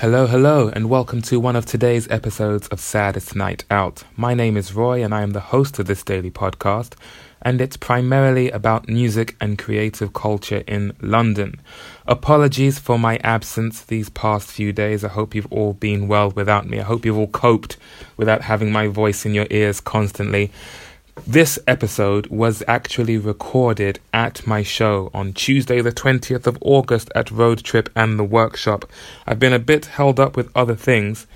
Hello, hello, and welcome to one of today's episodes of Saddest Night Out. My name is Roy, and I am the host of this daily podcast, and it's primarily about music and creative culture in London. Apologies for my absence these past few days. I hope you've all been well without me. I hope you've all coped without having my voice in your ears constantly. This episode was actually recorded at my show on Tuesday, the 20th of August at Road Trip and the Workshop. I've been a bit held up with other things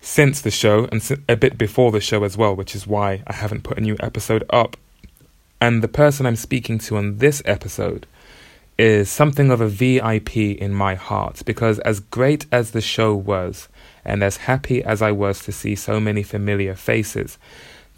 since the show and a bit before the show as well, which is why I haven't put a new episode up. And the person I'm speaking to on this episode is something of a VIP in my heart because, as great as the show was, and as happy as I was to see so many familiar faces,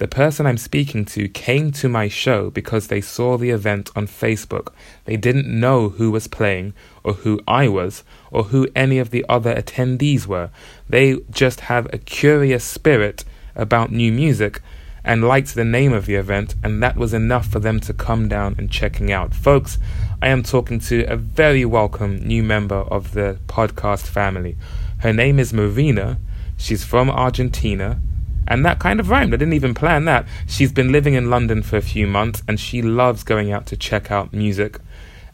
the person I'm speaking to came to my show because they saw the event on Facebook. They didn't know who was playing, or who I was, or who any of the other attendees were. They just have a curious spirit about new music and liked the name of the event, and that was enough for them to come down and checking out. Folks, I am talking to a very welcome new member of the podcast family. Her name is Marina. She's from Argentina and that kind of rhymed. I didn't even plan that. She's been living in London for a few months and she loves going out to check out music.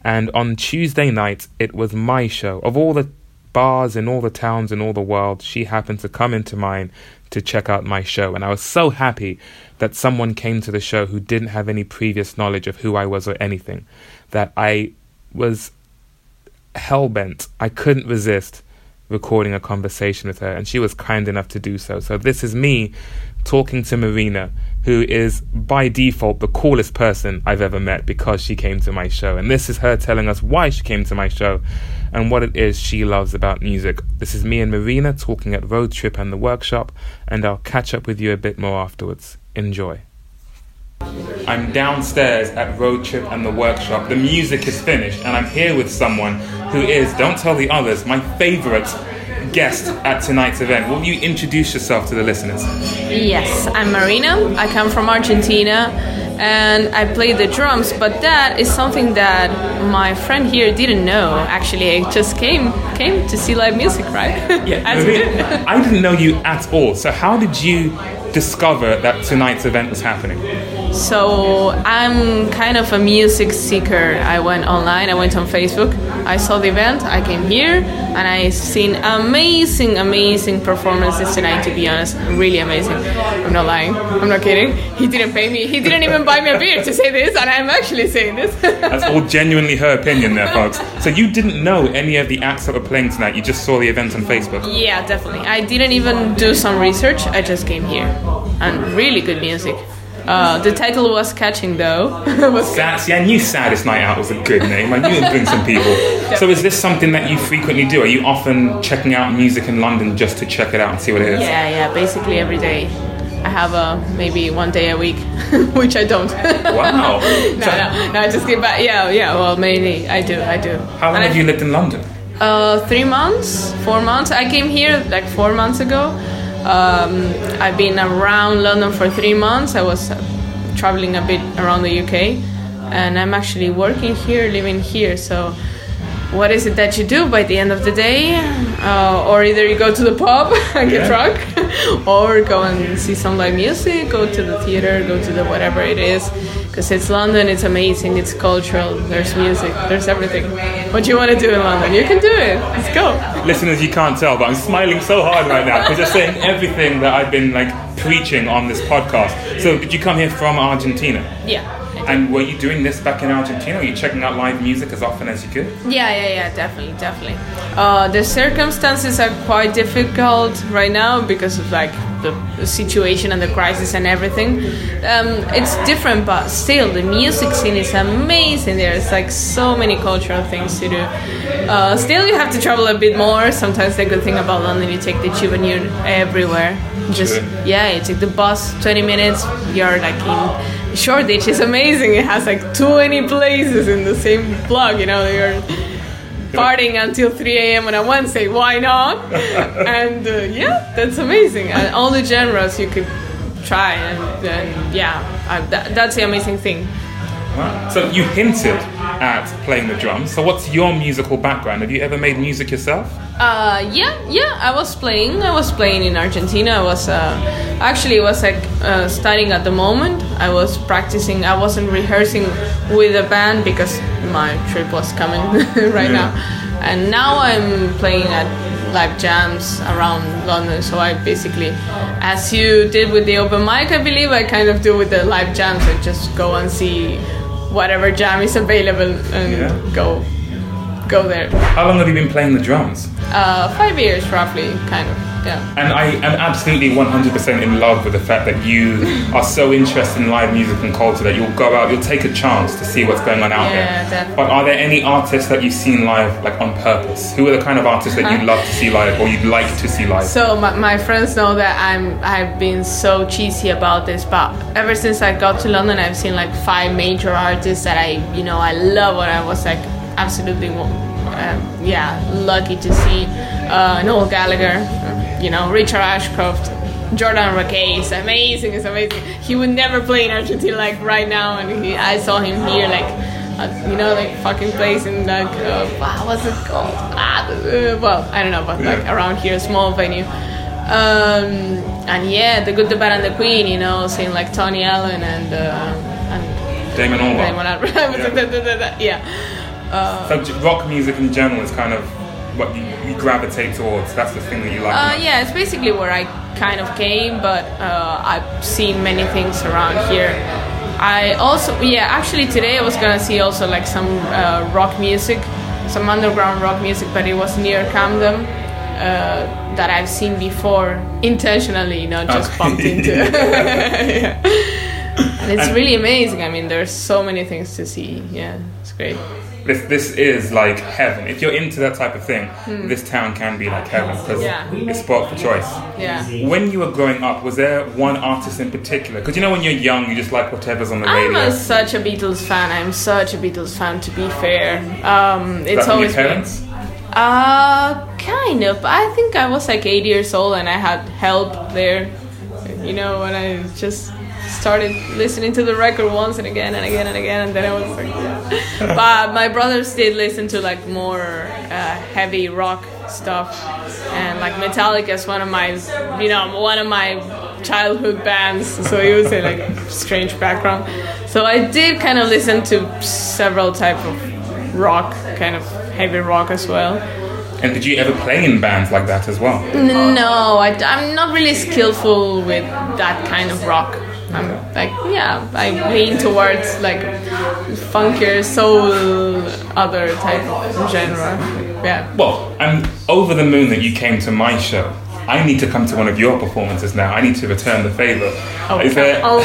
And on Tuesday night, it was my show. Of all the bars in all the towns in all the world, she happened to come into mine to check out my show. And I was so happy that someone came to the show who didn't have any previous knowledge of who I was or anything. That I was hell bent. I couldn't resist recording a conversation with her, and she was kind enough to do so. So, this is me talking to Marina, who is by default the coolest person I've ever met because she came to my show. And this is her telling us why she came to my show and what it is she loves about music. This is me and Marina talking at Road Trip and the workshop, and I'll catch up with you a bit more afterwards. Enjoy. I'm downstairs at Road Trip and the workshop. The music is finished, and I'm here with someone who is, don't tell the others, my favorite guest at tonight's event. Will you introduce yourself to the listeners? Yes, I'm Marina. I come from Argentina and I play the drums, but that is something that my friend here didn't know. Actually, I just came came to see live music, right? Yeah, Marina, I didn't know you at all. So how did you discover that tonight's event was happening? So I'm kind of a music seeker. I went online, I went on Facebook, I saw the event, I came here, and I seen amazing, amazing performances tonight. To be honest, really amazing. I'm not lying. I'm not kidding. He didn't pay me. He didn't even buy me a beer to say this, and I'm actually saying this. That's all genuinely her opinion, there, folks. So you didn't know any of the acts that were playing tonight. You just saw the event on Facebook. Yeah, definitely. I didn't even do some research. I just came here, and really good music. Uh, the title was catching though. was Sad, see, I knew Saddest Night Out was a good name. I knew it would bring some people. so is this something that you frequently do? Are you often checking out music in London just to check it out and see what it is? Yeah, yeah, basically every day. I have a maybe one day a week, which I don't. Wow. no, no, no, I just get back. Yeah, yeah. Well, mainly I do, I do. How long and have I, you lived in London? Uh, three months, four months. I came here like four months ago. Um, I've been around London for three months. I was uh, traveling a bit around the UK, and I'm actually working here, living here. So, what is it that you do by the end of the day? Uh, or either you go to the pub and get yeah. drunk, or go and see some live music, go to the theater, go to the whatever it is because it's London, it's amazing, it's cultural, there's music, there's everything. What do you want to do in London, you can do it. Let's go. Listeners, you can't tell, but I'm smiling so hard right now because you're saying everything that I've been like preaching on this podcast. So, did you come here from Argentina? Yeah. And were you doing this back in Argentina? Were you checking out live music as often as you could? Yeah, yeah, yeah, definitely, definitely. Uh, the circumstances are quite difficult right now because of like the situation and the crisis and everything. Um, it's different, but still, the music scene is amazing. There's like so many cultural things to do. Uh, still, you have to travel a bit more. Sometimes the good thing about London, you take the tube and you're everywhere. Just yeah, you take the bus, 20 minutes, you're like in Shoreditch is amazing. It has like 20 places in the same block. You know, you're partying until 3 a.m. on a Wednesday. Why not? and uh, yeah, that's amazing. And all the genres you could try, and, and yeah, I, that, that's the amazing thing. So you hinted at playing the drums. So, what's your musical background? Have you ever made music yourself? Uh, yeah, yeah. I was playing. I was playing in Argentina. I was uh, actually was like uh, studying at the moment. I was practicing. I wasn't rehearsing with a band because my trip was coming right Yeah. now, and now I'm playing at live jams around London. So I basically, as you did with the open mic, I believe I kind of do with the live jams. I just go and see whatever jam is available and Yeah. go go there. How long have you been playing the drums? Uh, five years roughly, kind of. Yeah. And I am absolutely 100% in love with the fact that you are so interested in live music and culture that you'll go out, you'll take a chance to see what's going on out Yeah, there. definitely. But are there any artists that you've seen live, like on purpose? Who are the kind of artists that you'd love to see live or you'd like to see live? So my, my friends know that I'm I've been so cheesy about this, but ever since I got to London, I've seen like five major artists that I you know I love, and I was like absolutely um, yeah lucky to see uh, Noel Gallagher, you know Richard Ashcroft. Jordan Rakei is amazing. It's amazing. He would never play in Argentina like right now, and he, I saw him here like uh, you know, like fucking place in like uh, wow, what's it called? Ah, uh, well, I don't know, but like around here, small venue. Um, and yeah, the good, the bad, and the queen. You know, seeing like Tony Allen and uh, and Damon Albarn. Damon Albarn. yeah. Uh, So rock music in general is kind of what you, you gravitate towards. That's the thing that you like. Uh, yeah, it's basically where I kind of came, but uh, I've seen many things around here. I also, yeah, actually today I was gonna see also like some uh, rock music, some underground rock music, but it was near Camden. Uh, that I've seen before intentionally, you know, just Okay. bumped into. Yeah. And it's really amazing. I mean, there's so many things to see. Yeah, it's great. This this is like heaven. If you're into that type of thing, this town can be like heaven because. Yeah. it's spot for choice. Yeah. When you were growing up, was there one artist in particular? Because you know when you're young, you just like whatever's on the radio. I'm radio. a, such a Beatles fan. I'm such a Beatles fan. To be fair, um, it's always your been- parents? Uh, kind of. I think I was like eight years old and I had help there. You know, when I just started listening to the record once and again and again and again, and then I was like, yeah. but my brothers did listen to like more uh, heavy rock stuff, and like Metallica is one of my, you know, one of my childhood bands. So it was a like strange background. So I did kind of listen to several type of rock, kind of heavy rock as well. And did you ever play in bands like that as well? No, I, am not really skillful with that kind of rock. I'm like, yeah, I lean towards like funkier, soul, other type of genre. Yeah. Well, I'm over the moon that you came to my show. I need to come to one of your performances now. I need to return the favor. Oh, Is there, oh.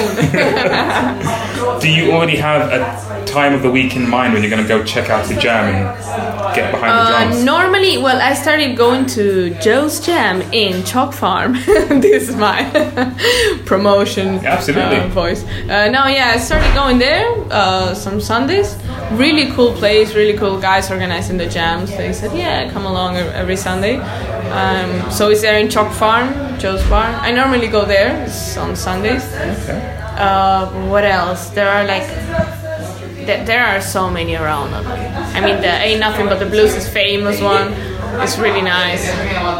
do you already have a time of the week in mind when you're going to go check out the jam and get behind the Uh, drums? normally, well, I started going to Joe's Jam in Chalk Farm. this is my promotion Yeah, absolutely. uh, voice. Uh, no, yeah, I started going there uh, some Sundays. Really cool place, really cool guys organizing the jams. They said, yeah, come along every Sunday. Um, so it's there in Chalk Farm, Joe's Bar. I normally go there it's on Sundays. Okay. Uh, what else? There are like th- there are so many around. I mean, the Ain't Nothing But the Blues is famous one. It's really nice.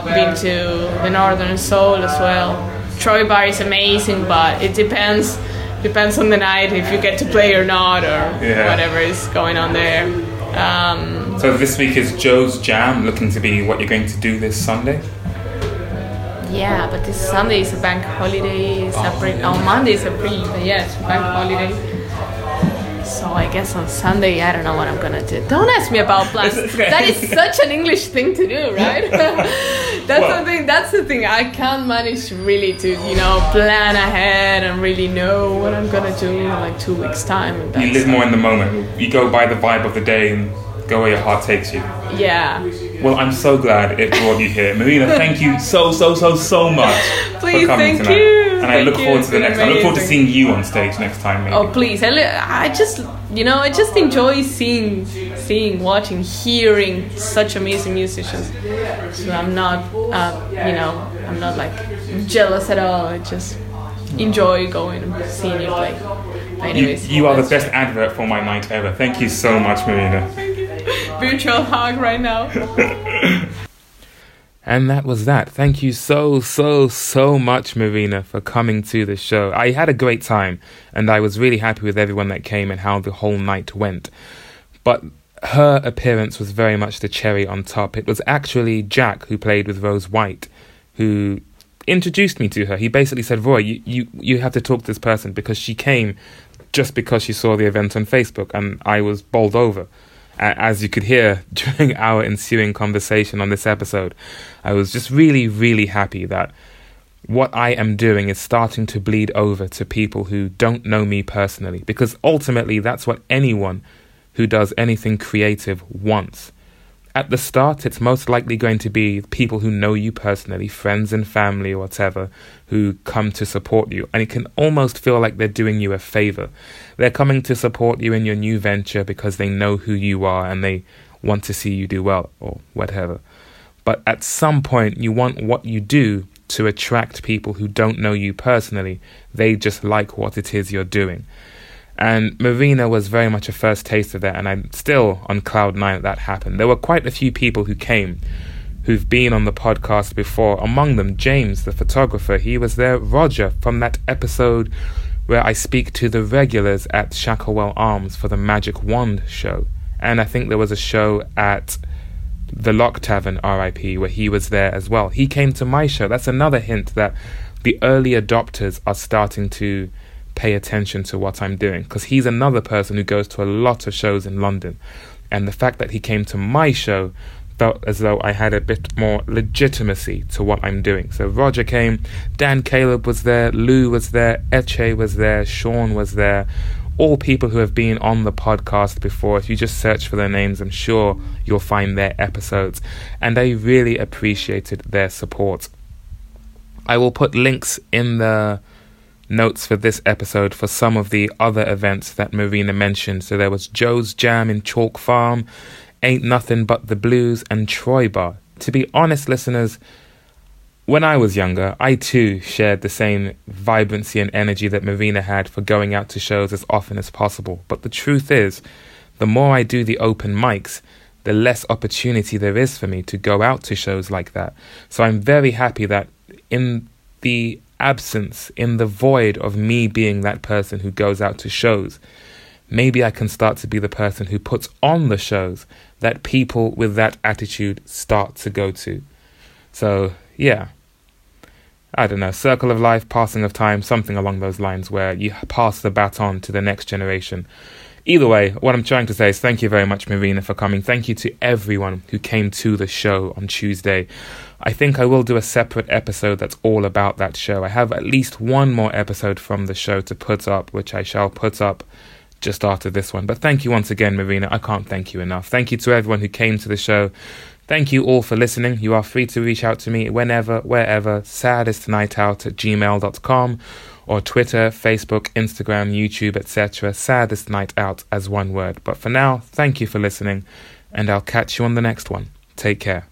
Been to the Northern Soul as well. Troy Bar is amazing, but it depends depends on the night if you get to play or not or Yeah. whatever is going on there. Um, So this week is Joe's Jam, looking to be what you're going to do this Sunday. yeah, but this Sunday is a bank holiday. It's a pre- oh, Monday is a pre. Yeah, it's bank holiday. So I guess on Sunday, I don't know what I'm gonna do. Don't ask me about plans. Okay. That is such an English thing to do, right? that's Well- the thing. That's the thing. I can't manage really to, you know, plan ahead and really know what I'm gonna do in like two weeks time. And You live more in the moment. You go by the vibe of the day and go where your heart takes you. Yeah. Well, I'm so glad it brought you here. Marina, thank you so, so, so, so much Please, for coming thank tonight. you. And I Thank look you. forward to the next time. I look forward to seeing you on stage next time, maybe. Oh please! I, I just, you know, I just enjoy seeing, seeing, watching, hearing such amazing musicians. So I'm not, uh, you know, I'm not like jealous at all. I just enjoy going and seeing you play. Anyways, you, you are the best advert for my night ever. Thank you so much, Marina. Virtual hug right now. And that was that. Thank you so, so, so much, Marina, for coming to the show. I had a great time, and I was really happy with everyone that came and how the whole night went. But her appearance was very much the cherry on top. It was actually Jack who played with Rose White who introduced me to her. He basically said, Roy, you, you, you have to talk to this person because she came just because she saw the event on Facebook, and I was bowled over. As you could hear during our ensuing conversation on this episode, I was just really, really happy that what I am doing is starting to bleed over to people who don't know me personally, because ultimately that's what anyone who does anything creative wants. At the start, it's most likely going to be people who know you personally, friends and family or whatever, who come to support you. And it can almost feel like they're doing you a favor. They're coming to support you in your new venture because they know who you are and they want to see you do well or whatever. But at some point, you want what you do to attract people who don't know you personally. They just like what it is you're doing. And Marina was very much a first taste of that, and I'm still on cloud nine that that happened. There were quite a few people who came who've been on the podcast before. Among them, James, the photographer, he was there. Roger from that episode where I speak to the regulars at Shacklewell Arms for the Magic Wand show. And I think there was a show at the Lock Tavern, RIP, where he was there as well. He came to my show. That's another hint that the early adopters are starting to pay attention to what I'm doing because he's another person who goes to a lot of shows in London. And the fact that he came to my show felt as though I had a bit more legitimacy to what I'm doing. So Roger came, Dan Caleb was there, Lou was there, Eche was there, Sean was there. All people who have been on the podcast before. If you just search for their names, I'm sure you'll find their episodes. And I really appreciated their support. I will put links in the notes for this episode for some of the other events that Marina mentioned. So there was Joe's Jam in Chalk Farm, Ain't Nothing But the Blues, and Troy Bar. To be honest, listeners, when I was younger, I too shared the same vibrancy and energy that Marina had for going out to shows as often as possible. But the truth is, the more I do the open mics, the less opportunity there is for me to go out to shows like that. So I'm very happy that in the absence, in the void of me being that person who goes out to shows, maybe I can start to be the person who puts on the shows that people with that attitude start to go to. So, yeah. I don't know, circle of life, passing of time, something along those lines where you pass the baton to the next generation. Either way, what I'm trying to say is thank you very much, Marina, for coming. Thank you to everyone who came to the show on Tuesday. I think I will do a separate episode that's all about that show. I have at least one more episode from the show to put up, which I shall put up just after this one. But thank you once again, Marina. I can't thank you enough. Thank you to everyone who came to the show. Thank you all for listening. You are free to reach out to me whenever, wherever, saddestnightout at gmail.com or Twitter, Facebook, Instagram, YouTube, etc. Saddest Night Out as one word. But for now, thank you for listening, and I'll catch you on the next one. Take care.